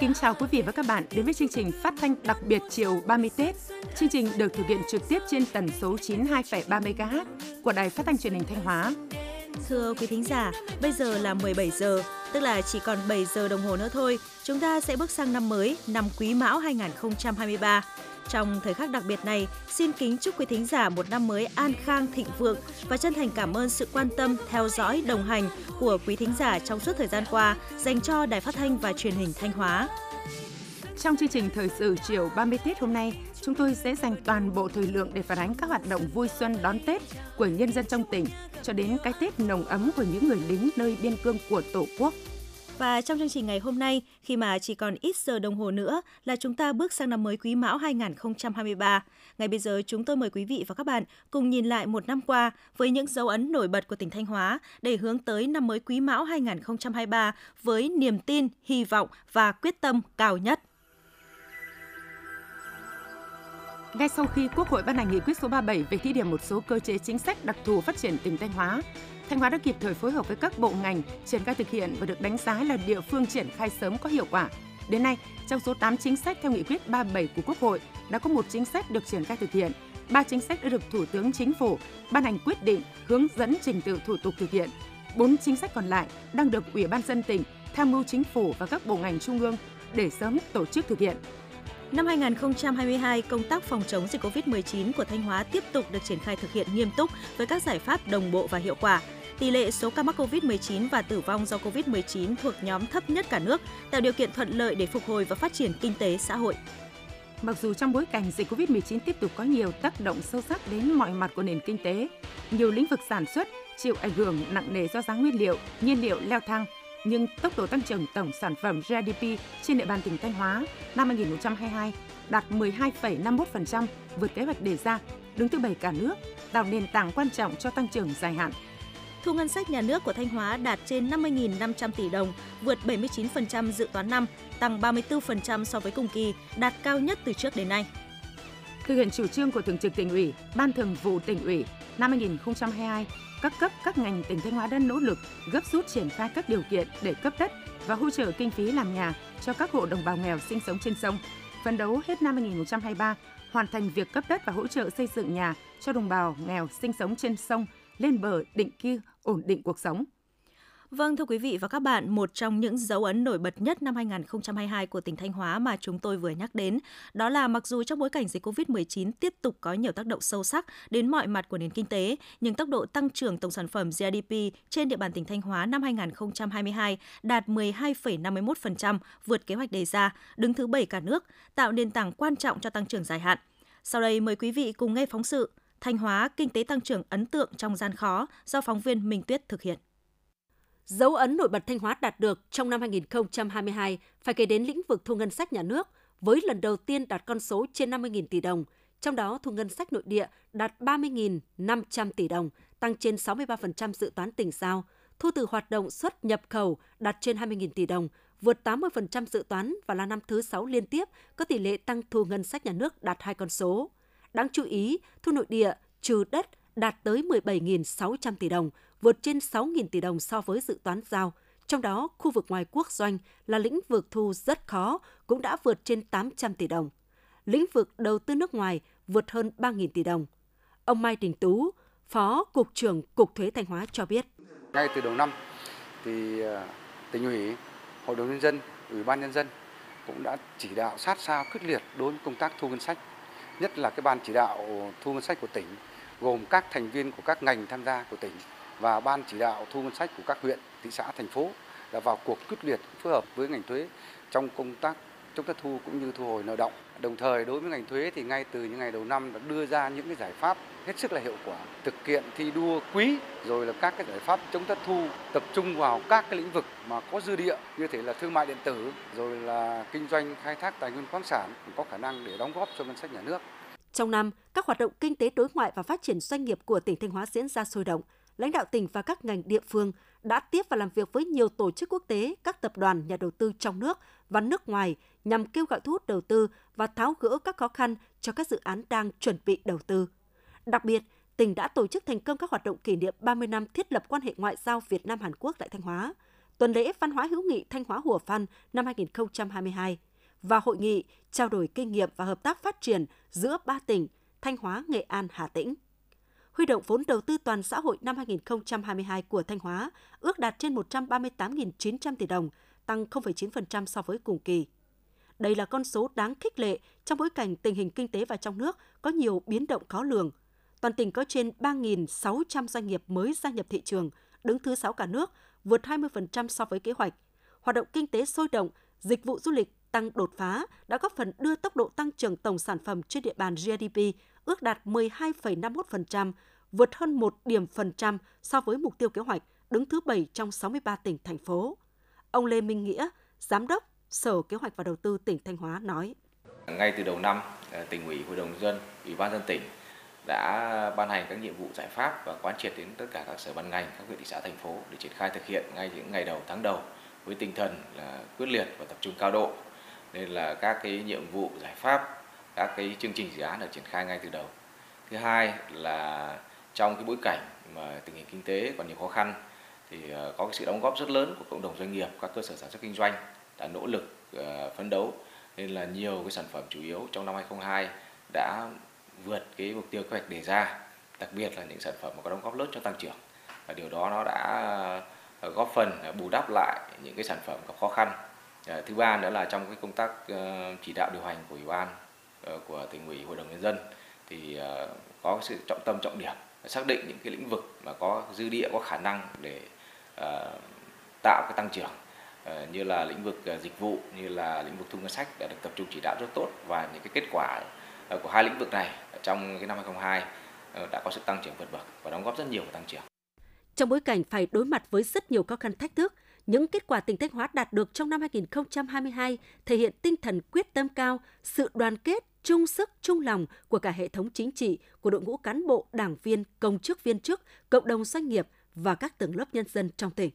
Kính chào quý vị và các bạn đến với chương trình phát thanh đặc biệt chiều 30 Tết. Chương trình được thực hiện trực tiếp trên tần số 92,3 MHz của Đài Phát thanh Truyền hình Thanh Hóa. Thưa quý thính giả, bây giờ là 17 giờ, tức là chỉ còn 7 giờ đồng hồ nữa thôi, chúng ta sẽ bước sang năm mới, năm Quý Mão 2023. Trong thời khắc đặc biệt này, xin kính chúc quý thính giả một năm mới an khang thịnh vượng và chân thành cảm ơn sự quan tâm, theo dõi, đồng hành của quý thính giả trong suốt thời gian qua dành cho Đài Phát thanh và Truyền hình Thanh Hóa. Trong chương trình thời sự chiều 30 Tết hôm nay, chúng tôi sẽ dành toàn bộ thời lượng để phản ánh các hoạt động vui xuân đón Tết của nhân dân trong tỉnh cho đến cái Tết nồng ấm của những người lính nơi biên cương của Tổ quốc. Và trong chương trình ngày hôm nay, khi mà chỉ còn ít giờ đồng hồ nữa là chúng ta bước sang năm mới Quý Mão 2023. Ngay bây giờ chúng tôi mời quý vị và các bạn cùng nhìn lại một năm qua với những dấu ấn nổi bật của tỉnh Thanh Hóa để hướng tới năm mới Quý Mão 2023 với niềm tin, hy vọng và quyết tâm cao nhất. Ngay sau khi Quốc hội ban hành nghị quyết số 37 về thí điểm một số cơ chế chính sách đặc thù phát triển tỉnh Thanh Hóa, Thanh Hóa đã kịp thời phối hợp với các bộ ngành triển khai thực hiện và được đánh giá là địa phương triển khai sớm có hiệu quả. Đến nay, trong số 8 chính sách theo nghị quyết 37 của Quốc hội, đã có một chính sách được triển khai thực hiện, ba chính sách đã được Thủ tướng Chính phủ ban hành quyết định hướng dẫn trình tự thủ tục thực hiện. Bốn chính sách còn lại đang được Ủy ban dân tỉnh tham mưu chính phủ và các bộ ngành trung ương để sớm tổ chức thực hiện. Năm 2022, công tác phòng chống dịch COVID-19 của Thanh Hóa tiếp tục được triển khai thực hiện nghiêm túc với các giải pháp đồng bộ và hiệu quả. Tỷ lệ số ca mắc COVID-19 và tử vong do COVID-19 thuộc nhóm thấp nhất cả nước, tạo điều kiện thuận lợi để phục hồi và phát triển kinh tế xã hội. Mặc dù trong bối cảnh dịch COVID-19 tiếp tục có nhiều tác động sâu sắc đến mọi mặt của nền kinh tế, nhiều lĩnh vực sản xuất chịu ảnh hưởng nặng nề do giá nguyên liệu, nhiên liệu leo thang, nhưng tốc độ tăng trưởng tổng sản phẩm GDP trên địa bàn tỉnh Thanh Hóa năm 2022 đạt 12,51%, vượt kế hoạch đề ra, đứng thứ bảy cả nước, tạo nền tảng quan trọng cho tăng trưởng dài hạn. Thu ngân sách nhà nước của Thanh Hóa đạt trên 50.500 tỷ đồng, vượt 79% dự toán năm, tăng 34% so với cùng kỳ, đạt cao nhất từ trước đến nay. Thực hiện chủ trương của Thường trực tỉnh ủy, Ban Thường vụ tỉnh ủy năm 2022, các cấp, các ngành tỉnh Thanh Hóa đã nỗ lực gấp rút triển khai các điều kiện để cấp đất và hỗ trợ kinh phí làm nhà cho các hộ đồng bào nghèo sinh sống trên sông. Phấn đấu hết năm 2023 hoàn thành việc cấp đất và hỗ trợ xây dựng nhà cho đồng bào nghèo sinh sống trên sông, lên bờ định cư ổn định cuộc sống. Vâng thưa quý vị và các bạn, một trong những dấu ấn nổi bật nhất năm 2022 của tỉnh Thanh Hóa mà chúng tôi vừa nhắc đến, đó là mặc dù trong bối cảnh dịch Covid-19 tiếp tục có nhiều tác động sâu sắc đến mọi mặt của nền kinh tế, nhưng tốc độ tăng trưởng tổng sản phẩm GDP trên địa bàn tỉnh Thanh Hóa năm 2022 đạt 12,51%, vượt kế hoạch đề ra, đứng thứ 7 cả nước, tạo nền tảng quan trọng cho tăng trưởng dài hạn. Sau đây mời quý vị cùng nghe phóng sự Thanh Hóa kinh tế tăng trưởng ấn tượng trong gian khó do phóng viên Minh Tuyết thực hiện. Dấu ấn nổi bật Thanh Hóa đạt được trong năm 2022 phải kể đến lĩnh vực thu ngân sách nhà nước, với lần đầu tiên đạt con số trên 50.000 tỷ đồng, trong đó thu ngân sách nội địa đạt 30.500 tỷ đồng, tăng trên 63% dự toán tỉnh giao. Thu từ hoạt động xuất nhập khẩu đạt trên 20.000 tỷ đồng, vượt 80% dự toán và là năm thứ 6 liên tiếp có tỷ lệ tăng thu ngân sách nhà nước đạt hai con số. Đáng chú ý, thu nội địa trừ đất đạt tới 17.600 tỷ đồng, vượt trên 6.000 tỷ đồng so với dự toán giao. Trong đó, khu vực ngoài quốc doanh là lĩnh vực thu rất khó, cũng đã vượt trên 800 tỷ đồng. Lĩnh vực đầu tư nước ngoài vượt hơn 3.000 tỷ đồng. Ông Mai Đình Tú, Phó Cục trưởng Cục Thuế Thanh Hóa cho biết. Ngay từ đầu năm, thì à, tỉnh ủy, Hội đồng Nhân dân, Ủy ban Nhân dân cũng đã chỉ đạo sát sao quyết liệt đối với công tác thu ngân sách nhất là cái ban chỉ đạo thu ngân sách của tỉnh gồm các thành viên của các ngành tham gia của tỉnh và ban chỉ đạo thu ngân sách của các huyện, thị xã, thành phố đã vào cuộc quyết liệt phối hợp với ngành thuế trong công tác chống thất thu cũng như thu hồi nợ động. Đồng thời đối với ngành thuế thì ngay từ những ngày đầu năm đã đưa ra những cái giải pháp hết sức là hiệu quả, thực hiện thi đua quý rồi là các cái giải pháp chống thất thu tập trung vào các cái lĩnh vực mà có dư địa như thể là thương mại điện tử rồi là kinh doanh khai thác tài nguyên khoáng sản có khả năng để đóng góp cho ngân sách nhà nước. Trong năm, các hoạt động kinh tế đối ngoại và phát triển doanh nghiệp của tỉnh Thanh Hóa diễn ra sôi động. Lãnh đạo tỉnh và các ngành địa phương đã tiếp và làm việc với nhiều tổ chức quốc tế, các tập đoàn nhà đầu tư trong nước và nước ngoài nhằm kêu gọi thu hút đầu tư và tháo gỡ các khó khăn cho các dự án đang chuẩn bị đầu tư. Đặc biệt, tỉnh đã tổ chức thành công các hoạt động kỷ niệm 30 năm thiết lập quan hệ ngoại giao Việt Nam Hàn Quốc tại Thanh Hóa, tuần lễ văn hóa hữu nghị Thanh Hóa Hùa Phan năm 2022 và hội nghị trao đổi kinh nghiệm và hợp tác phát triển giữa ba tỉnh Thanh Hóa, Nghệ An, Hà Tĩnh. Huy động vốn đầu tư toàn xã hội năm 2022 của Thanh Hóa ước đạt trên 138.900 tỷ đồng, tăng 0,9% so với cùng kỳ. Đây là con số đáng khích lệ trong bối cảnh tình hình kinh tế và trong nước có nhiều biến động khó lường. Toàn tỉnh có trên 3.600 doanh nghiệp mới gia nhập thị trường, đứng thứ 6 cả nước, vượt 20% so với kế hoạch. Hoạt động kinh tế sôi động, dịch vụ du lịch tăng đột phá đã góp phần đưa tốc độ tăng trưởng tổng sản phẩm trên địa bàn GDP ước đạt 12,51%, vượt hơn 1 điểm phần trăm so với mục tiêu kế hoạch, đứng thứ 7 trong 63 tỉnh, thành phố. Ông Lê Minh Nghĩa, Giám đốc Sở Kế hoạch và Đầu tư tỉnh Thanh Hóa nói. Ngay từ đầu năm, ờ, tỉnh ủy, hội đồng dân, ủy ban dân tỉnh đã ban hành các nhiệm vụ giải pháp và quán triệt đến tất cả các sở ban ngành, các huyện thị xã thành phố để triển khai thực hiện ngay những ngày đầu tháng đầu với tinh thần là quyết liệt và tập trung cao độ. Nên là các cái nhiệm vụ giải pháp, các cái chương trình dự án được triển khai ngay từ đầu. Thứ hai là trong cái bối cảnh mà tình hình kinh tế còn nhiều khó khăn thì ờ, có cái sự đóng góp rất lớn của cộng đồng doanh nghiệp, các cơ sở sản xuất kinh doanh đã nỗ lực ờ, phấn đấu nên là nhiều cái sản phẩm chủ yếu trong năm 2022 đã vượt cái mục tiêu kế hoạch đề ra, đặc biệt là những sản phẩm mà có đóng góp lớn cho tăng trưởng. Và điều đó nó đã ờ, góp phần bù đắp lại những cái sản phẩm gặp khó khăn. Thứ ba nữa là trong cái công tác chỉ đạo điều hành của ủy ban Ờ, của tỉnh ủy hội đồng nhân dân thì ờ, có sự trọng tâm trọng điểm xác định những cái lĩnh vực mà có dư địa có khả năng để ờ, tạo cái tăng trưởng như là lĩnh vực dịch vụ như là lĩnh vực thu ngân sách đã được tập trung chỉ đạo rất tốt và những cái kết quả của hai lĩnh vực này trong cái năm 2022 đã có sự tăng trưởng vượt bậc và đóng góp rất nhiều vào tăng trưởng. Trong bối cảnh phải đối mặt với rất nhiều khó khăn thách thức, những kết quả tỉnh Thanh Hóa đạt được trong năm 2022 thể hiện tinh thần quyết tâm cao, sự đoàn kết, chung sức, chung lòng của cả hệ thống chính trị, của đội ngũ cán bộ, đảng viên, công chức viên chức, cộng đồng doanh nghiệp và các tầng lớp nhân dân trong tỉnh.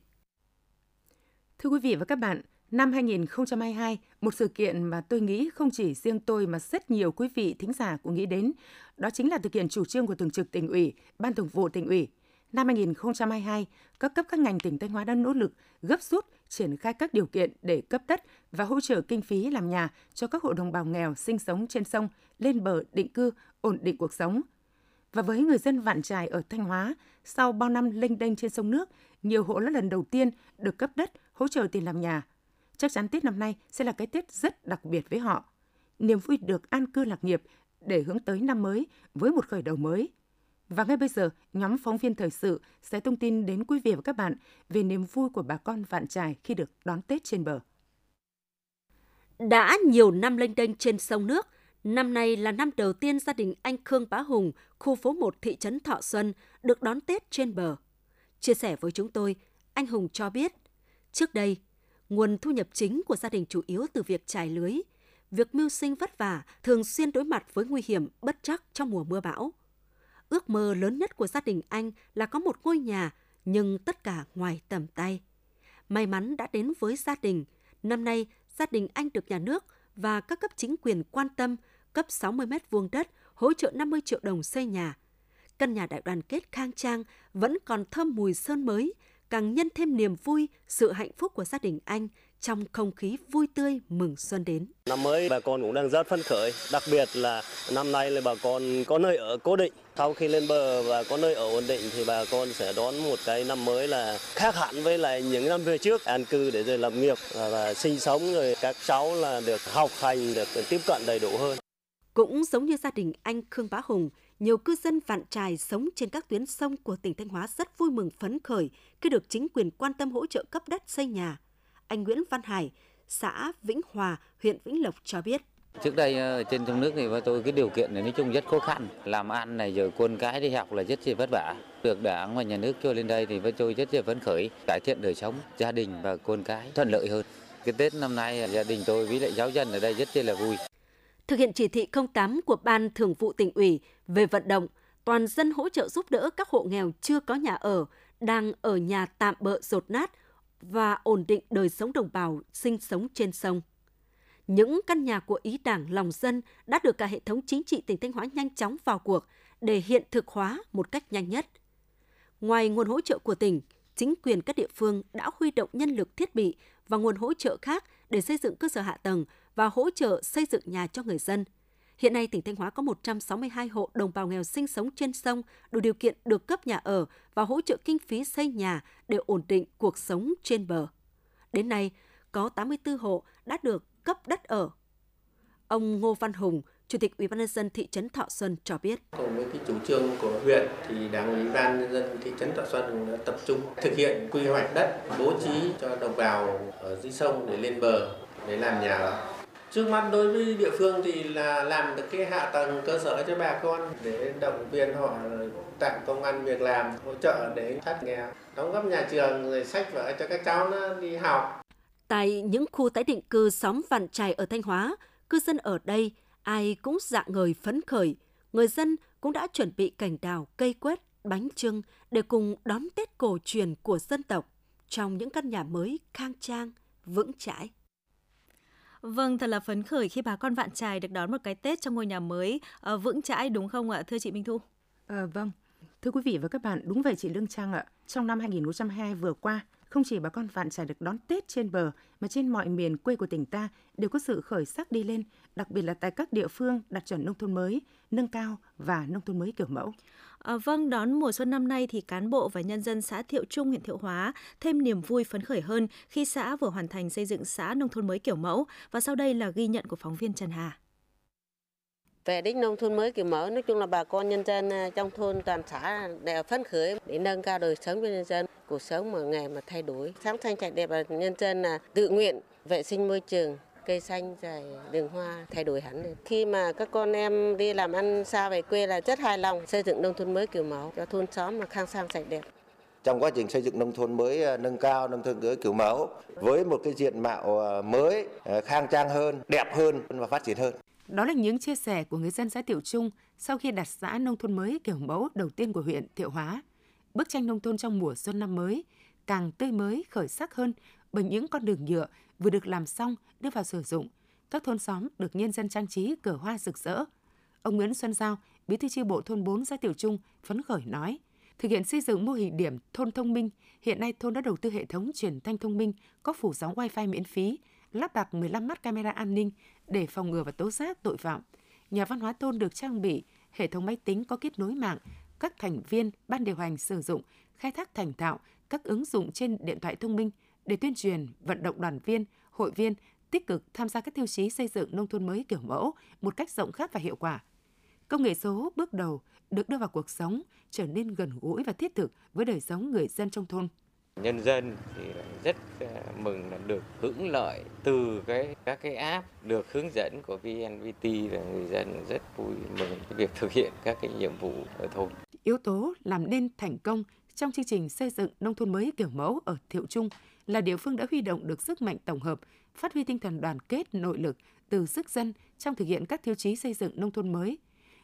Thưa quý vị và các bạn, năm 2022, một sự kiện mà tôi nghĩ không chỉ riêng tôi mà rất nhiều quý vị thính giả cũng nghĩ đến, đó chính là thực hiện chủ trương của Thường trực tỉnh ủy, Ban Thường vụ tỉnh ủy. Năm 2022, các cấp các ngành tỉnh Thanh Hóa đã nỗ lực gấp rút triển khai các điều kiện để cấp đất và hỗ trợ kinh phí làm nhà cho các hộ đồng bào nghèo sinh sống trên sông, lên bờ định cư, ổn định cuộc sống. Và với người dân Vạn Trài ở Thanh Hóa, sau bao năm lênh đênh trên sông nước, nhiều hộ là lần đầu tiên được cấp đất, hỗ trợ tiền làm nhà. Chắc chắn Tết năm nay sẽ là cái Tết rất đặc biệt với họ. Niềm vui được an cư lạc nghiệp để hướng tới năm mới với một khởi đầu mới – và ngay bây giờ, nhóm phóng viên thời sự sẽ thông tin đến quý vị và các bạn về niềm vui của bà con Vạn Trài khi được đón Tết trên bờ. Đã nhiều năm lênh đênh trên sông nước, năm nay là năm đầu tiên gia đình anh Khương Bá Hùng, khu phố 1 thị trấn Thọ Xuân, được đón Tết trên bờ. Chia sẻ với chúng tôi, anh Hùng cho biết, trước đây, nguồn thu nhập chính của gia đình chủ yếu từ việc trải lưới. Việc mưu sinh vất vả, thường xuyên đối mặt với nguy hiểm bất chắc trong mùa mưa bão – Ước mơ lớn nhất của gia đình anh là có một ngôi nhà, nhưng tất cả ngoài tầm tay. May mắn đã đến với gia đình. Năm nay, gia đình anh được nhà nước và các cấp chính quyền quan tâm cấp 60 mét vuông đất, hỗ trợ 50 triệu đồng xây nhà. Căn nhà đại đoàn kết khang trang vẫn còn thơm mùi sơn mới, càng nhân thêm niềm vui, sự hạnh phúc của gia đình anh trong không khí vui tươi mừng xuân đến. Năm mới bà con cũng đang rất phấn khởi, đặc biệt là năm nay là bà con có nơi ở cố định. Sau khi lên bờ và có nơi ở ổn định thì bà con sẽ đón một cái năm mới là khác hẳn với lại những năm về trước an cư để rồi lập nghiệp và, và sinh sống rồi các cháu là được học hành được tiếp cận đầy đủ hơn. Cũng giống như gia đình anh Khương Bá Hùng, nhiều cư dân vạn trài sống trên các tuyến sông của tỉnh Thanh Hóa rất vui mừng phấn khởi khi được chính quyền quan tâm hỗ trợ cấp đất xây nhà anh Nguyễn Văn Hải, xã Vĩnh Hòa, huyện Vĩnh Lộc cho biết. Trước đây ờ, trên trong nước thì với tôi cái điều kiện này nói chung rất khó khăn. Làm ăn này rồi quân cái đi học là rất là vất vả. Được đảng và nhà nước cho lên đây thì với tôi rất là phấn khởi, cải thiện đời sống gia đình và quân cái thuận lợi hơn. Cái Tết năm nay ờ, gia đình tôi với lại giáo dân ở đây rất là vui. Thực hiện chỉ thị 08 của Ban Thường vụ tỉnh ủy về vận động toàn dân hỗ trợ giúp đỡ các hộ nghèo chưa có nhà ở, đang ở nhà tạm bợ rột nát và ổn định đời sống đồng bào sinh sống trên sông. Những căn nhà của ý đảng lòng dân đã được cả hệ thống chính trị tỉnh Thanh Hóa nhanh chóng vào cuộc để hiện thực hóa một cách nhanh nhất. Ngoài nguồn hỗ trợ của tỉnh, chính quyền các địa phương đã huy động nhân lực thiết bị và nguồn hỗ trợ khác để xây dựng cơ sở hạ tầng và hỗ trợ xây dựng nhà cho người dân. Hiện nay, tỉnh Thanh Hóa có 162 hộ đồng bào nghèo sinh sống trên sông đủ điều kiện được cấp nhà ở và hỗ trợ kinh phí xây nhà để ổn định cuộc sống trên bờ. Đến nay, có 84 hộ đã được cấp đất ở. Ông Ngô Văn Hùng, Chủ tịch Ủy ban nhân dân thị trấn Thọ Xuân cho biết. Cùng với cái chủ trương của huyện thì Đảng ủy ban nhân dân thị trấn Thọ Xuân đã tập trung thực hiện quy hoạch đất bố trí cho đồng bào ở dưới sông để lên bờ để làm nhà ở. Trước mắt đối với địa phương thì là làm được cái hạ tầng cơ sở cho bà con để động viên họ tạo công an việc làm, hỗ trợ để thoát nghèo, đóng góp nhà trường rồi sách vở cho các cháu nó đi học. Tại những khu tái định cư xóm Vạn Trài ở Thanh Hóa, cư dân ở đây ai cũng dạng ngời phấn khởi. Người dân cũng đã chuẩn bị cảnh đào, cây quét, bánh trưng để cùng đón Tết cổ truyền của dân tộc trong những căn nhà mới khang trang, vững chãi. Vâng, thật là phấn khởi khi bà con Vạn Trài được đón một cái Tết trong ngôi nhà mới uh, vững chãi đúng không ạ, thưa chị Minh Thu? À, vâng, thưa quý vị và các bạn, đúng vậy chị Lương Trang ạ. Trong năm 2022 vừa qua, không chỉ bà con Vạn trải được đón Tết trên bờ, mà trên mọi miền quê của tỉnh ta đều có sự khởi sắc đi lên, đặc biệt là tại các địa phương đạt chuẩn nông thôn mới, nâng cao và nông thôn mới kiểu mẫu. À, vâng, đón mùa xuân năm nay thì cán bộ và nhân dân xã Thiệu Trung, huyện Thiệu Hóa thêm niềm vui phấn khởi hơn khi xã vừa hoàn thành xây dựng xã nông thôn mới kiểu mẫu. Và sau đây là ghi nhận của phóng viên Trần Hà. Về đích nông thôn mới kiểu mẫu, nói chung là bà con nhân dân à, trong thôn toàn xã đều phấn khởi để nâng cao đời sống cho nhân dân, cuộc sống mà ngày mà thay đổi. Sáng xanh sạch đẹp là nhân dân là tự nguyện vệ sinh môi trường, cây xanh rồi đường hoa thay đổi hẳn lên. Khi mà các con em đi làm ăn xa về quê là rất hài lòng xây dựng nông thôn mới kiểu mẫu cho thôn xóm mà khang sang sạch đẹp trong quá trình xây dựng nông thôn mới à, nâng cao nông thôn mới kiểu mẫu với một cái diện mạo à, mới khang trang hơn, đẹp hơn và phát triển hơn. Đó là những chia sẻ của người dân xã Tiểu Trung sau khi đặt xã nông thôn mới kiểu mẫu đầu tiên của huyện Thiệu Hóa. Bức tranh nông thôn trong mùa xuân năm mới càng tươi mới, khởi sắc hơn bởi những con đường nhựa vừa được làm xong đưa vào sử dụng. Các thôn xóm được nhân dân trang trí cờ hoa rực rỡ. Ông Nguyễn Xuân Giao, bí thư chi bộ thôn 4 xã Tiểu Trung phấn khởi nói, thực hiện xây dựng mô hình điểm thôn thông minh, hiện nay thôn đã đầu tư hệ thống truyền thanh thông minh có phủ sóng wifi miễn phí, lắp đặt 15 mắt camera an ninh để phòng ngừa và tố giác tội phạm. Nhà văn hóa thôn được trang bị hệ thống máy tính có kết nối mạng, các thành viên ban điều hành sử dụng khai thác thành thạo các ứng dụng trên điện thoại thông minh để tuyên truyền, vận động đoàn viên, hội viên tích cực tham gia các tiêu chí xây dựng nông thôn mới kiểu mẫu một cách rộng khắp và hiệu quả. Công nghệ số bước đầu được đưa vào cuộc sống trở nên gần gũi và thiết thực với đời sống người dân trong thôn. Nhân dân thì rất à, mừng là được hưởng lợi từ cái các cái app được hướng dẫn của VNVT là người dân rất vui mừng cái việc thực hiện các cái nhiệm vụ ở thôn. Yếu tố làm nên thành công trong chương trình xây dựng nông thôn mới kiểu mẫu ở Thiệu Trung là địa phương đã huy động được sức mạnh tổng hợp, phát huy tinh thần đoàn kết nội lực từ sức dân trong thực hiện các tiêu chí xây dựng nông thôn mới.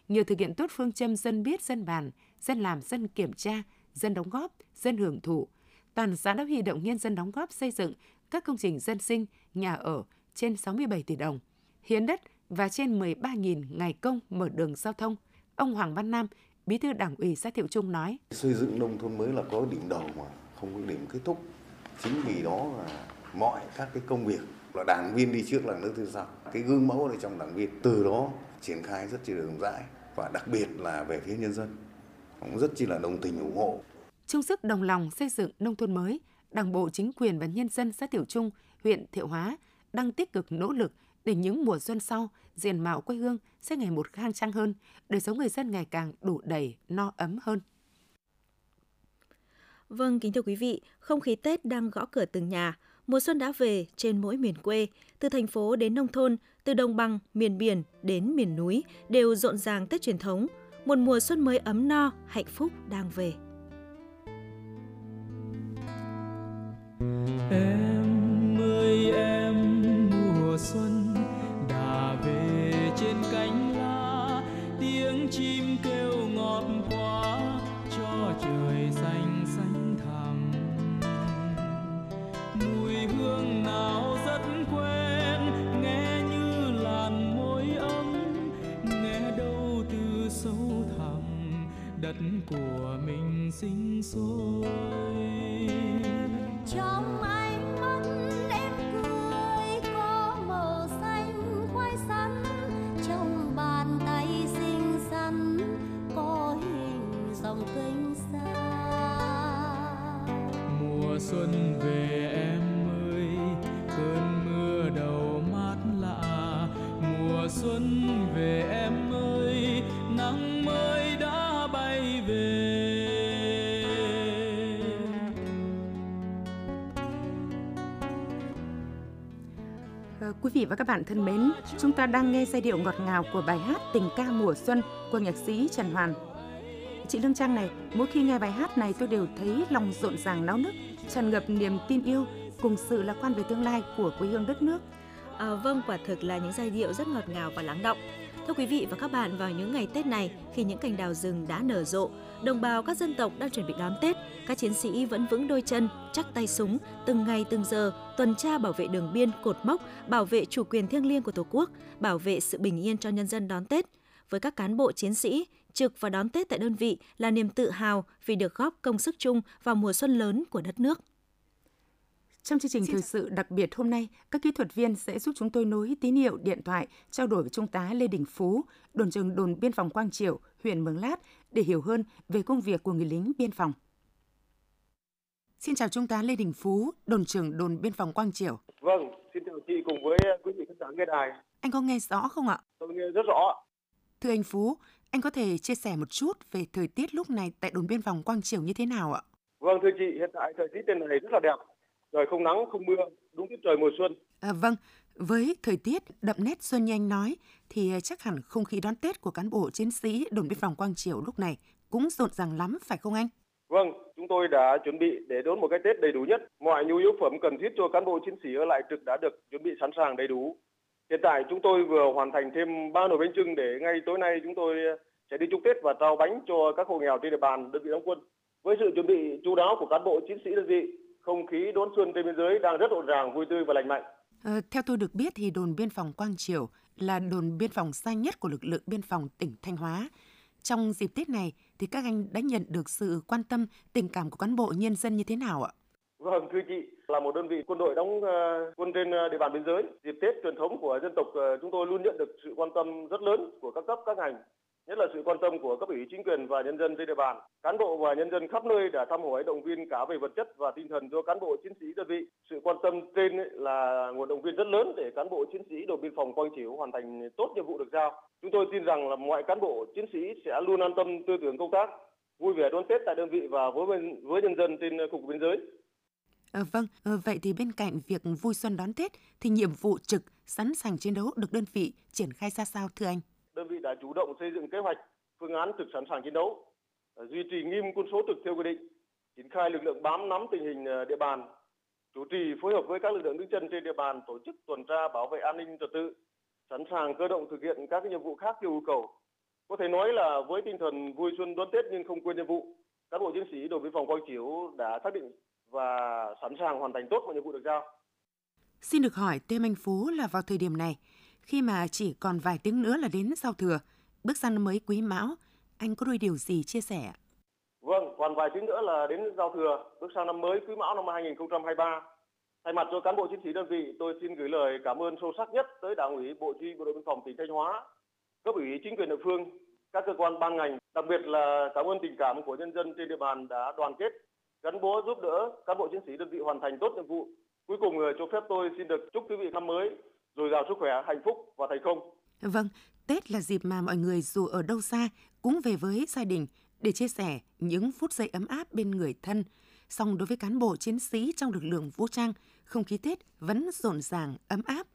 Nhờ thực hiện tốt phương châm dân biết, dân bàn, dân làm, dân kiểm tra, dân đóng góp, dân hưởng thụ, toàn xã đã huy động nhân dân đóng góp xây dựng các công trình dân sinh, nhà ở trên 67 tỷ đồng, hiến đất và trên 13.000 ngày công mở đường giao thông. Ông Hoàng Văn Nam, Bí thư Đảng ủy xã Thiệu Trung nói: Xây dựng nông thôn mới là có điểm đầu mà không có điểm kết thúc. Chính vì đó là mọi các cái công việc là đảng viên đi trước là nước thứ sau. Cái gương mẫu ở trong đảng viên từ đó triển khai rất chi là rộng rãi và đặc biệt là về phía nhân dân cũng rất chi là đồng tình ủng hộ chung sức đồng lòng xây dựng nông thôn mới, Đảng bộ chính quyền và nhân dân xã Tiểu Trung, huyện Thiệu Hóa đang tích cực nỗ lực để những mùa xuân sau, diện mạo quê hương sẽ ngày một khang trang hơn, đời sống người dân ngày càng đủ đầy, no ấm hơn. Vâng, kính thưa quý vị, không khí Tết đang gõ cửa từng nhà. Mùa xuân đã về trên mỗi miền quê, từ thành phố đến nông thôn, từ đồng bằng, miền biển đến miền núi đều rộn ràng Tết truyền thống. Một mùa xuân mới ấm no, hạnh phúc đang về. của mình sinh sôi. Trong vị và các bạn thân mến, chúng ta đang nghe giai điệu ngọt ngào của bài hát Tình ca mùa xuân của nhạc sĩ Trần Hoàn. Chị Lương Trang này, mỗi khi nghe bài hát này tôi đều thấy lòng rộn ràng náo nức, tràn ngập niềm tin yêu cùng sự lạc quan về tương lai của quê hương đất nước. À, vâng, quả thực là những giai điệu rất ngọt ngào và lắng động. Thưa quý vị và các bạn, vào những ngày Tết này, khi những cành đào rừng đã nở rộ, đồng bào các dân tộc đang chuẩn bị đón Tết, các chiến sĩ vẫn vững đôi chân, chắc tay súng, từng ngày từng giờ tuần tra bảo vệ đường biên, cột mốc, bảo vệ chủ quyền thiêng liêng của Tổ quốc, bảo vệ sự bình yên cho nhân dân đón Tết. Với các cán bộ chiến sĩ, trực và đón Tết tại đơn vị là niềm tự hào vì được góp công sức chung vào mùa xuân lớn của đất nước. Trong chương trình thời sự đặc biệt hôm nay, các kỹ thuật viên sẽ giúp chúng tôi nối tín hiệu điện thoại trao đổi với Trung tá Lê Đình Phú, đồn trưởng đồn biên phòng Quang Triều, huyện Mường Lát để hiểu hơn về công việc của người lính biên phòng. Xin chào Trung tá Lê Đình Phú, đồn trưởng đồn biên phòng Quang Triều. Vâng, xin chào chị cùng với quý vị khán giả nghe đài. Anh có nghe rõ không ạ? Tôi nghe rất rõ. Thưa anh Phú, anh có thể chia sẻ một chút về thời tiết lúc này tại đồn biên phòng Quang Triều như thế nào ạ? Vâng thưa chị, hiện tại thời tiết trên này rất là đẹp. Trời không nắng, không mưa, đúng tiết trời mùa xuân. À, vâng, với thời tiết đậm nét xuân như anh nói, thì chắc hẳn không khí đón Tết của cán bộ chiến sĩ đồn biên phòng Quang Triều lúc này cũng rộn ràng lắm, phải không anh? Vâng, chúng tôi đã chuẩn bị để đón một cái Tết đầy đủ nhất. Mọi nhu yếu phẩm cần thiết cho cán bộ chiến sĩ ở lại trực đã được chuẩn bị sẵn sàng đầy đủ. Hiện tại chúng tôi vừa hoàn thành thêm 3 nồi bánh trưng để ngay tối nay chúng tôi sẽ đi chúc Tết và trao bánh cho các hộ nghèo trên địa bàn đơn vị đóng quân. Với sự chuẩn bị chú đáo của cán bộ chiến sĩ đơn vị, không khí đón xuân trên biên giới đang rất rộn ràng, vui tươi và lành mạnh. À, theo tôi được biết thì đồn biên phòng Quang Triều là đồn biên phòng xa nhất của lực lượng biên phòng tỉnh Thanh Hóa. Trong dịp Tết này thì các anh đã nhận được sự quan tâm, tình cảm của cán bộ nhân dân như thế nào ạ? Vâng, thưa chị, là một đơn vị quân đội đóng uh, quân trên địa bàn biên giới. Dịp Tết truyền thống của dân tộc chúng tôi luôn nhận được sự quan tâm rất lớn của các cấp các ngành nhất là sự quan tâm của cấp ủy chính quyền và nhân dân trên địa bàn. Cán bộ và nhân dân khắp nơi đã thăm hỏi động viên cả về vật chất và tinh thần cho cán bộ chiến sĩ đơn vị. Sự quan tâm trên là nguồn động viên rất lớn để cán bộ chiến sĩ đồn biên phòng Quang Chiểu hoàn thành tốt nhiệm vụ được giao. Chúng tôi tin rằng là mọi cán bộ chiến sĩ sẽ luôn an tâm tư tưởng công tác, vui vẻ đón Tết tại đơn vị và với với nhân dân trên cục biên giới. À, vâng, à, vậy thì bên cạnh việc vui xuân đón Tết thì nhiệm vụ trực sẵn sàng chiến đấu được đơn vị triển khai ra sao thưa anh? Đơn vị đã chủ động xây dựng kế hoạch, phương án trực sẵn sàng chiến đấu, à, duy trì nghiêm quân số trực theo quy định, triển khai lực lượng bám nắm tình hình à, địa bàn, chủ trì phối hợp với các lực lượng đứng chân trên địa bàn tổ chức tuần tra bảo vệ an ninh trật tự, sẵn sàng cơ động thực hiện các nhiệm vụ khác theo yêu cầu. Có thể nói là với tinh thần vui xuân đón Tết nhưng không quên nhiệm vụ, cán bộ chiến sĩ đồn biên phòng Quang Chiểu đã xác định và sẵn sàng hoàn thành tốt mọi nhiệm vụ được giao. Xin được hỏi tên Anh Phú là vào thời điểm này, khi mà chỉ còn vài tiếng nữa là đến giao thừa, bước sang năm mới quý mão, anh có đôi điều gì chia sẻ? Vâng, còn vài tiếng nữa là đến giao thừa, bước sang năm mới quý mão năm 2023. Thay mặt cho cán bộ chiến sĩ đơn vị, tôi xin gửi lời cảm ơn sâu sắc nhất tới Đảng ủy Bộ Chỉ Bộ đội Biên phòng tỉnh Thanh Hóa, cấp ủy chính quyền địa phương, các cơ quan ban ngành, đặc biệt là cảm ơn tình cảm của nhân dân trên địa bàn đã đoàn kết, gắn bó giúp đỡ cán bộ chiến sĩ đơn vị hoàn thành tốt nhiệm vụ. Cuối cùng ờ, cho phép tôi xin được chúc quý vị năm mới dồi dào sức khỏe, hạnh phúc và thành công. Vâng, Tết là dịp mà mọi người dù ở đâu xa cũng về với gia đình để chia sẻ những phút giây ấm áp bên người thân. Song đối với cán bộ chiến sĩ trong lực lượng vũ trang, không khí Tết vẫn rộn ràng, ấm áp.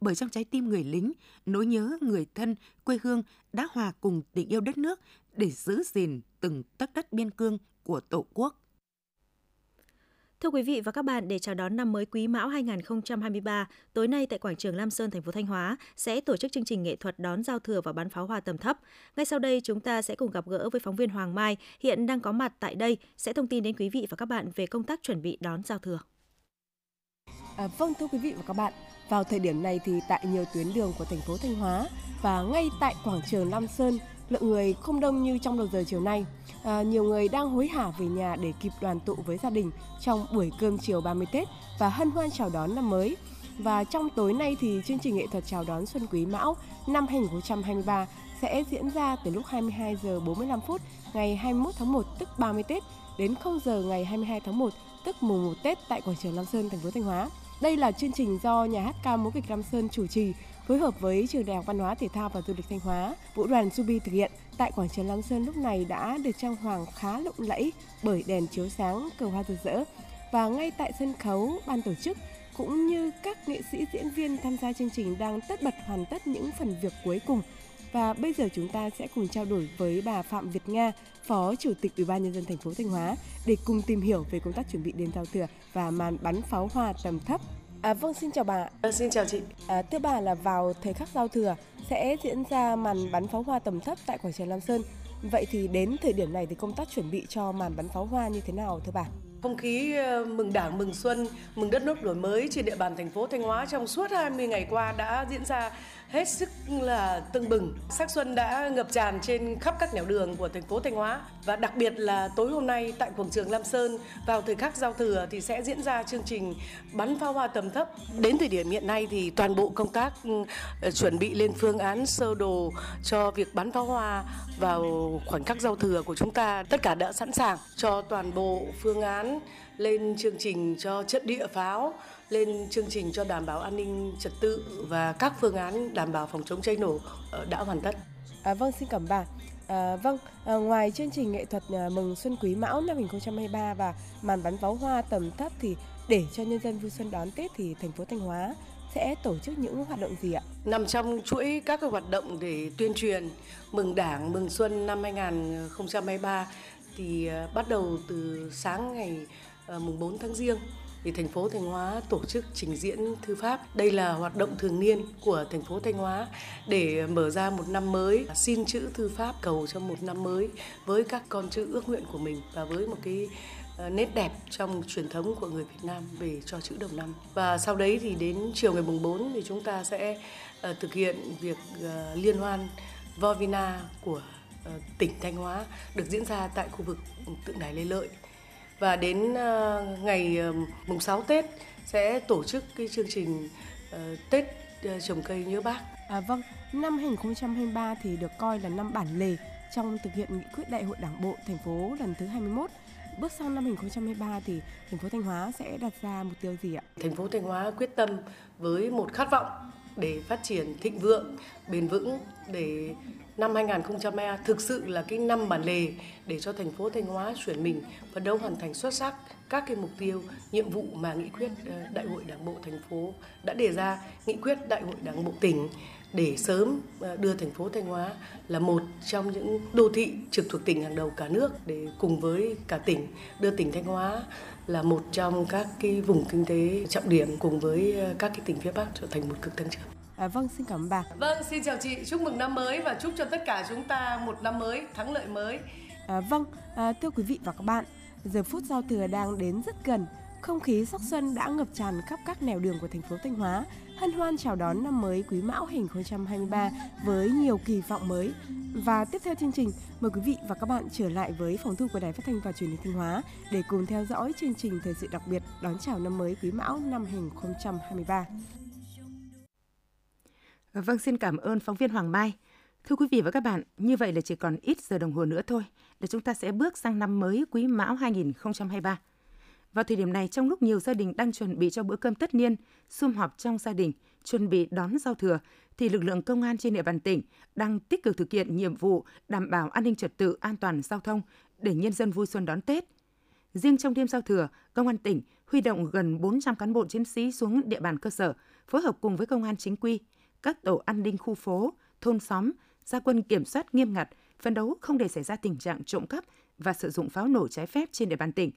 Bởi trong trái tim người lính, nỗi nhớ người thân, quê hương đã hòa cùng tình yêu đất nước để giữ gìn từng tấc đất biên cương của Tổ quốc. Thưa quý vị và các bạn, để chào đón năm mới Quý Mão 2023, tối nay tại quảng trường Lam Sơn, thành phố Thanh Hóa sẽ tổ chức chương trình nghệ thuật đón giao thừa và bắn pháo hoa tầm thấp. Ngay sau đây, chúng ta sẽ cùng gặp gỡ với phóng viên Hoàng Mai, hiện đang có mặt tại đây, sẽ thông tin đến quý vị và các bạn về công tác chuẩn bị đón giao thừa. À, vâng thưa quý vị và các bạn, vào thời điểm này thì tại nhiều tuyến đường của thành phố Thanh Hóa và ngay tại quảng trường Lam Sơn, lượng người không đông như trong đầu giờ chiều nay à, nhiều người đang hối hả về nhà để kịp đoàn tụ với gia đình trong buổi cơm chiều 30 Tết và hân hoan chào đón năm mới. Và trong tối nay thì chương trình nghệ thuật chào đón Xuân Quý Mão năm 2023 sẽ diễn ra từ lúc 22 giờ 45 phút ngày 21 tháng 1 tức 30 Tết đến 0 giờ ngày 22 tháng 1 tức mùng 1 Tết tại quảng trường Lam Sơn thành phố Thanh Hóa. Đây là chương trình do nhà hát ca múa kịch Lam Sơn chủ trì phối hợp với trường Đại học Văn hóa Thể thao và Du lịch Thanh Hóa, Vũ đoàn Subi thực hiện tại quảng trường Lam Sơn lúc này đã được trang hoàng khá lộng lẫy bởi đèn chiếu sáng, cờ hoa rực rỡ và ngay tại sân khấu ban tổ chức cũng như các nghệ sĩ diễn viên tham gia chương trình đang tất bật hoàn tất những phần việc cuối cùng. Và bây giờ chúng ta sẽ cùng trao đổi với bà Phạm Việt Nga, Phó Chủ tịch Ủy ban nhân dân thành phố Thanh Hóa để cùng tìm hiểu về công tác chuẩn bị đêm giao thừa và màn bắn pháo hoa tầm thấp À, vâng, xin chào bà. À, xin chào chị. À, thưa bà là vào thời khắc giao thừa sẽ diễn ra màn bắn pháo hoa tầm thấp tại quảng trường Lam Sơn. Vậy thì đến thời điểm này thì công tác chuẩn bị cho màn bắn pháo hoa như thế nào thưa bà? Không khí ờ, mừng Đảng, mừng xuân, mừng đất nước đổi mới trên địa bàn thành phố Thanh Hóa trong suốt 20 ngày qua đã diễn ra hết sức là tưng bừng. Sắc xuân đã ngập tràn trên khắp các nẻo đường của thành phố Thanh Hóa và đặc biệt là tối hôm nay tại quảng trường Lam Sơn, vào thời khắc giao thừa thì sẽ diễn ra chương trình bắn pháo hoa tầm thấp. Đến thời điểm hiện nay thì toàn bộ công tác ừ, ờ, chuẩn bị lên phương án sơ đồ cho việc bắn pháo hoa vào khoảnh khắc giao thừa của chúng ta, tất cả đã sẵn sàng cho toàn bộ phương án lên chương trình cho trận địa pháo lên chương trình cho đảm bảo an ninh trật tự và các phương án đảm bảo phòng chống cháy nổ ờ, đã hoàn tất. À, vâng, xin cảm ơn. À, vâng, à, ngoài chương trình nghệ thuật à, mừng Xuân Quý Mão năm 2023 và màn bắn pháo hoa tầm thấp thì để cho nhân dân vui xuân đón Tết thì thành phố Thanh Hóa sẽ tổ chức những hoạt động gì ạ? Nằm trong chuỗi các hoạt động để tuyên truyền mừng Đảng, mừng Xuân năm 2023 thì à, bắt đầu từ sáng ngày à, mùng 4 tháng Giêng thì thành phố Thanh Hóa tổ chức trình diễn thư pháp. Đây là hoạt động thường niên của thành phố Thanh Hóa để mở ra một năm mới, xin chữ thư pháp cầu cho một năm mới với các con chữ ước nguyện của mình và với một cái ờ, nét đẹp trong truyền thống của người Việt Nam về cho chữ đầu năm. Và sau đấy thì đến chiều ngày mùng 4 thì chúng ta sẽ ờ, thực hiện việc ờ, liên hoan Vovina của tỉnh Thanh Hóa được diễn ra tại khu vực tượng đài Lê Lợi và đến ờ, ngày ờ, mùng 6 Tết sẽ tổ chức cái chương trình ờ, Tết trồng cây nhớ bác. À, vâng, năm 2023 thì được coi là năm bản lề trong thực hiện nghị quyết đại hội đảng bộ thành phố lần thứ 21. Bước sang năm 2023 thì thành phố Thanh Hóa sẽ đặt ra mục tiêu gì ạ? Thành phố Thanh Hóa quyết tâm với một khát vọng để phát triển thịnh vượng, bền vững để năm 2023 thực sự là cái năm bản lề để cho thành phố Thanh Hóa chuyển mình phấn đấu hoàn thành xuất sắc các cái mục tiêu, nhiệm vụ mà nghị quyết ờ, đại hội đảng bộ thành phố đã đề ra, nghị quyết đại hội đảng bộ tỉnh để sớm ờ, đưa thành phố Thanh Hóa là một trong những đô thị trực thuộc tỉnh hàng đầu cả nước để cùng với cả tỉnh đưa tỉnh Thanh Hóa là một trong các cái vùng kinh tế trọng điểm cùng với ờ, các cái tỉnh phía Bắc trở thành một cực tăng trưởng. À, vâng, xin cảm ơn bà. Vâng, xin chào chị. Chúc mừng năm mới và chúc cho tất cả chúng ta một năm mới thắng lợi mới. À, vâng, à, thưa quý vị và các bạn, giờ phút giao thừa đang đến rất gần. Không khí sắc xuân đã ngập tràn khắp các nẻo đường của thành phố Thanh Hóa, hân hoan chào đón năm mới Quý Mão hình 2023 với nhiều kỳ vọng mới. Và tiếp theo chương trình, mời quý vị và các bạn trở lại với phòng thu của Đài Phát thanh và Truyền hình Thanh Hóa để cùng theo dõi chương trình thời sự đặc biệt đón chào năm mới Quý Mão năm 2023. Vâng, xin cảm ơn phóng viên Hoàng Mai. Thưa quý vị và các bạn, như vậy là chỉ còn ít giờ đồng hồ nữa thôi là chúng ta sẽ bước sang năm mới Quý Mão 2023. Vào thời điểm này, trong lúc nhiều gia đình đang chuẩn bị cho bữa cơm tất niên, sum họp trong gia đình, chuẩn bị đón giao thừa, thì lực lượng công an trên địa bàn tỉnh đang tích cực thực hiện nhiệm vụ đảm bảo an ninh trật tự, an toàn giao thông để nhân dân vui xuân đón Tết. Riêng trong đêm giao thừa, Công an tỉnh huy động gần 400 cán bộ chiến sĩ xuống địa bàn cơ sở, phối hợp cùng với công an chính quy, các tổ an ninh khu phố, thôn xóm, gia quân kiểm soát nghiêm ngặt, phấn đấu không để xảy ra tình trạng trộm cắp và sử dụng pháo nổ trái phép trên địa bàn tỉnh.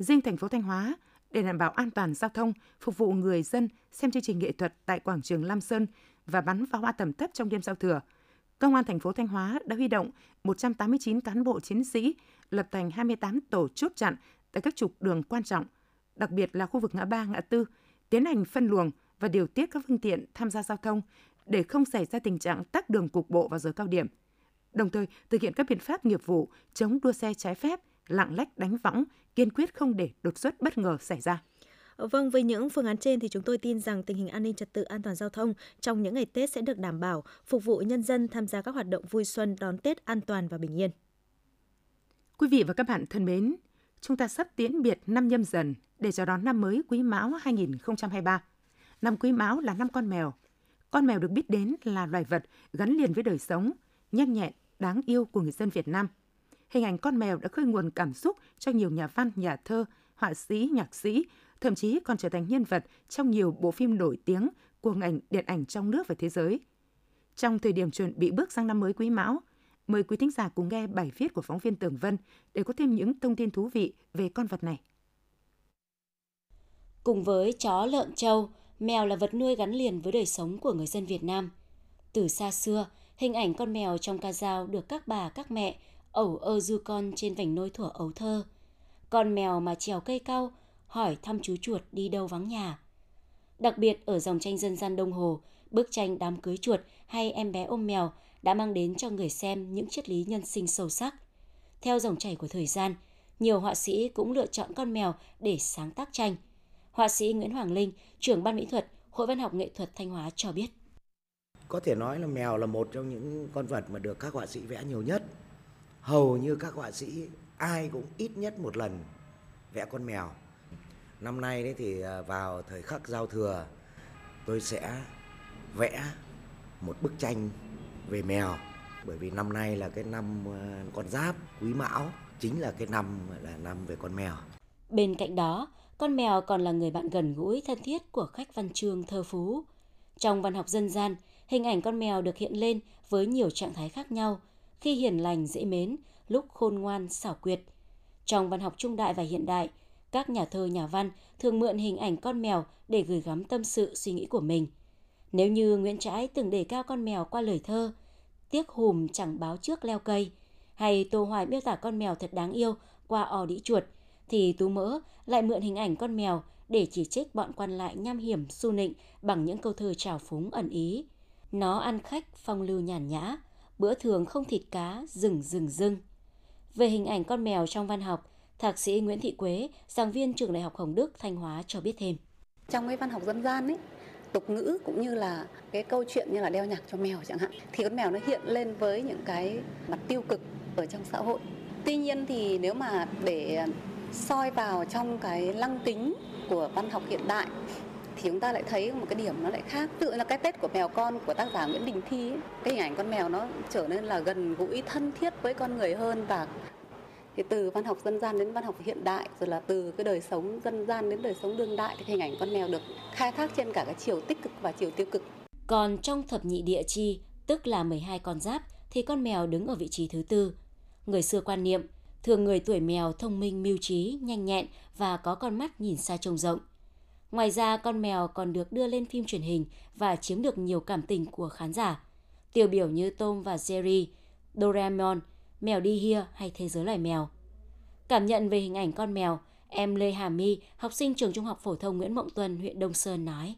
Riêng thành phố Thanh Hóa, để đảm bảo an toàn giao thông, phục vụ người dân xem chương trình nghệ thuật tại quảng trường Lam Sơn và bắn pháo hoa tầm thấp trong đêm giao thừa, Công an thành phố Thanh Hóa đã huy động 189 cán bộ chiến sĩ lập thành 28 tổ chốt chặn tại các trục đường quan trọng, đặc biệt là khu vực ngã ba, ngã tư, tiến hành phân luồng và điều tiết các phương tiện tham gia giao thông để không xảy ra tình trạng tắc đường cục bộ vào giờ cao điểm. Đồng thời, thực hiện các biện pháp nghiệp vụ chống đua xe trái phép, lạng lách đánh võng, kiên quyết không để đột xuất bất ngờ xảy ra. Vâng, với những phương án trên thì chúng tôi tin rằng tình hình an ninh trật tự an toàn giao thông trong những ngày Tết sẽ được đảm bảo, phục vụ nhân dân tham gia các hoạt động vui xuân đón Tết an toàn và bình yên. Quý vị và các bạn thân mến, chúng ta sắp tiễn biệt năm nhâm dần để chào đón năm mới Quý Mão 2023. Năm Quý Mão là năm con mèo. Con mèo được biết đến là loài vật gắn liền với đời sống, nhanh nhẹn, đáng yêu của người dân Việt Nam. Hình ảnh con mèo đã khơi nguồn cảm xúc cho nhiều nhà văn, nhà thơ, họa sĩ, nhạc sĩ thậm chí còn trở thành nhân vật trong nhiều bộ phim nổi tiếng của ngành điện ảnh trong nước và thế giới. Trong thời điểm chuẩn bị bước sang năm mới Quý Mão, mời quý thính giả cùng nghe bài viết của phóng viên Tường Vân để có thêm những thông tin thú vị về con vật này. Cùng với chó, lợn, trâu, mèo là vật nuôi gắn liền với đời sống của người dân Việt Nam. Từ xa xưa, hình ảnh con mèo trong ca dao được các bà, các mẹ ẩu ơ du con trên vành nôi thuở ấu thơ. Con mèo mà trèo cây cao hỏi thăm chú chuột đi đâu vắng nhà. Đặc biệt ở dòng tranh dân gian Đông Hồ, bức tranh đám cưới chuột hay em bé ôm mèo đã mang đến cho người xem những triết lý nhân sinh sâu sắc. Theo dòng chảy của thời gian, nhiều họa sĩ cũng lựa chọn con mèo để sáng tác tranh. Họa sĩ Nguyễn Hoàng Linh, trưởng ban mỹ thuật, Hội Văn học Nghệ thuật Thanh Hóa cho biết. Có thể nói là mèo là một trong những con vật mà được các họa sĩ vẽ nhiều nhất. Hầu như các họa sĩ ai cũng ít nhất một lần vẽ con mèo. Năm nay đấy thì à, vào thời khắc giao thừa tôi sẽ vẽ một bức tranh về mèo bởi vì năm nay là cái năm à, con giáp quý mão chính là cái năm là năm về con mèo. Bên cạnh đó, con mèo còn là người bạn gần gũi thân thiết của khách văn chương thơ phú. Trong văn học dân gian, hình ảnh con mèo được hiện lên với nhiều trạng thái khác nhau, khi hiền lành dễ mến, lúc khôn ngoan xảo quyệt. Trong văn học trung đại và hiện đại, các nhà thơ nhà văn thường mượn hình ảnh con mèo để gửi gắm tâm sự suy nghĩ của mình. Nếu như Nguyễn Trãi từng đề cao con mèo qua lời thơ, tiếc hùm chẳng báo trước leo cây, hay Tô Hoài miêu tả con mèo thật đáng yêu qua ò đĩ chuột, thì Tú Mỡ lại mượn hình ảnh con mèo để chỉ trích bọn quan lại nham hiểm su nịnh bằng những câu thơ trào phúng ẩn ý. Nó ăn khách phong lưu nhàn nhã, bữa thường không thịt cá, rừng rừng rừng Về hình ảnh con mèo trong văn học, Thạc sĩ Nguyễn Thị Quế, giảng viên trường Đại học Hồng Đức, Thanh Hóa cho biết thêm. Trong cái văn học dân gian ấy, tục ngữ cũng như là cái câu chuyện như là đeo nhạc cho mèo chẳng hạn thì con mèo nó hiện lên với những cái mặt tiêu cực ở trong xã hội. Tuy nhiên thì nếu mà để soi vào trong cái lăng kính của văn học hiện đại thì chúng ta lại thấy một cái điểm nó lại khác tự là cái tết của mèo con của tác giả Nguyễn Đình Thi ấy, cái hình ảnh con mèo nó trở nên là gần gũi thân thiết với con người hơn và thì từ văn học dân gian đến văn học hiện đại rồi là từ cái đời sống dân gian đến đời sống đương đại thì hình ảnh con mèo được khai thác trên cả cái chiều tích cực và chiều tiêu cực. Còn trong thập nhị địa chi, tức là 12 con giáp thì con mèo đứng ở vị trí thứ tư. Người xưa quan niệm, thường người tuổi mèo thông minh mưu trí, nhanh nhẹn và có con mắt nhìn xa trông rộng. Ngoài ra, con mèo còn được đưa lên phim truyền hình và chiếm được nhiều cảm tình của khán giả. Tiêu biểu như Tom và Jerry, Doraemon, Mèo đi hia hay Thế giới loài mèo. Cảm nhận về hình ảnh con mèo, em Lê Hà My, học sinh trường Trung học phổ thông Nguyễn Mộng Tuân, huyện Đông Sơn nói.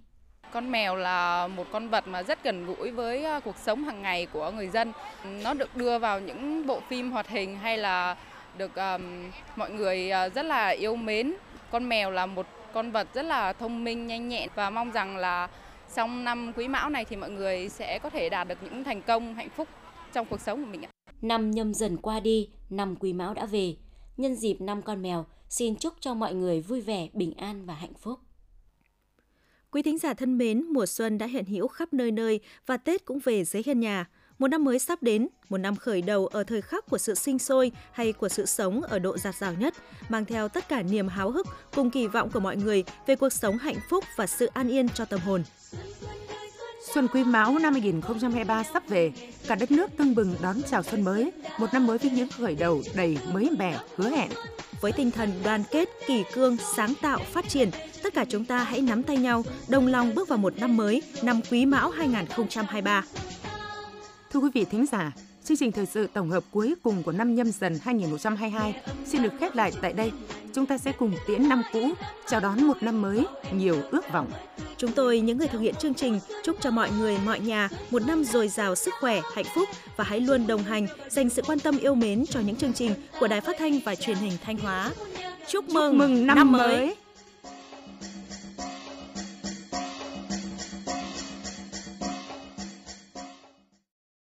Con mèo là một con vật mà rất gần gũi với à, cuộc sống hàng ngày của người dân. Nó được đưa vào những bộ phim hoạt hình hay là được um, mọi người à, rất là yêu mến. Con mèo là một con vật rất là thông minh, nhanh nhẹn và mong rằng là trong năm Quý Mão này thì mọi người sẽ có thể đạt được những thành công hạnh phúc trong cuộc sống của mình ạ. Năm nhâm dần qua đi, năm Quý Mão đã về. Nhân dịp năm con mèo, xin chúc cho mọi người vui vẻ, bình an và hạnh phúc. Quý thính giả thân mến, mùa xuân đã hiện hữu khắp nơi nơi và Tết cũng về dưới hiên nhà. Một năm mới sắp đến, một năm khởi đầu ở thời khắc của sự sinh sôi hay của sự sống ở độ giạt rào nhất, mang theo tất cả niềm háo hức cùng kỳ vọng của mọi người về cuộc sống hạnh phúc và sự an yên cho tâm hồn. Xuân Quý Mão năm 2023 sắp về, cả đất nước tưng bừng đón chào xuân mới, một năm mới với những khởi đầu đầy mới mẻ, hứa hẹn. Với tinh thần đoàn kết, kỳ cương, sáng tạo, phát triển, tất cả chúng ta hãy nắm tay nhau, đồng lòng bước vào một năm mới, năm Quý Mão 2023. Thưa quý vị thính giả, chương trình thời sự tổng hợp cuối cùng của năm nhâm dần 2022 xin được khép lại tại đây. Chúng ta sẽ cùng tiễn năm cũ, chào đón một năm mới, nhiều ước vọng. Chúng tôi, những người thực hiện chương trình, chúc cho mọi người, mọi nhà một năm dồi dào sức khỏe, hạnh phúc và hãy luôn đồng hành, dành sự quan tâm yêu mến cho những chương trình của Đài Phát thanh và Truyền hình Thanh Hóa. Chúc mừng, chúc mừng năm, năm mới. mới.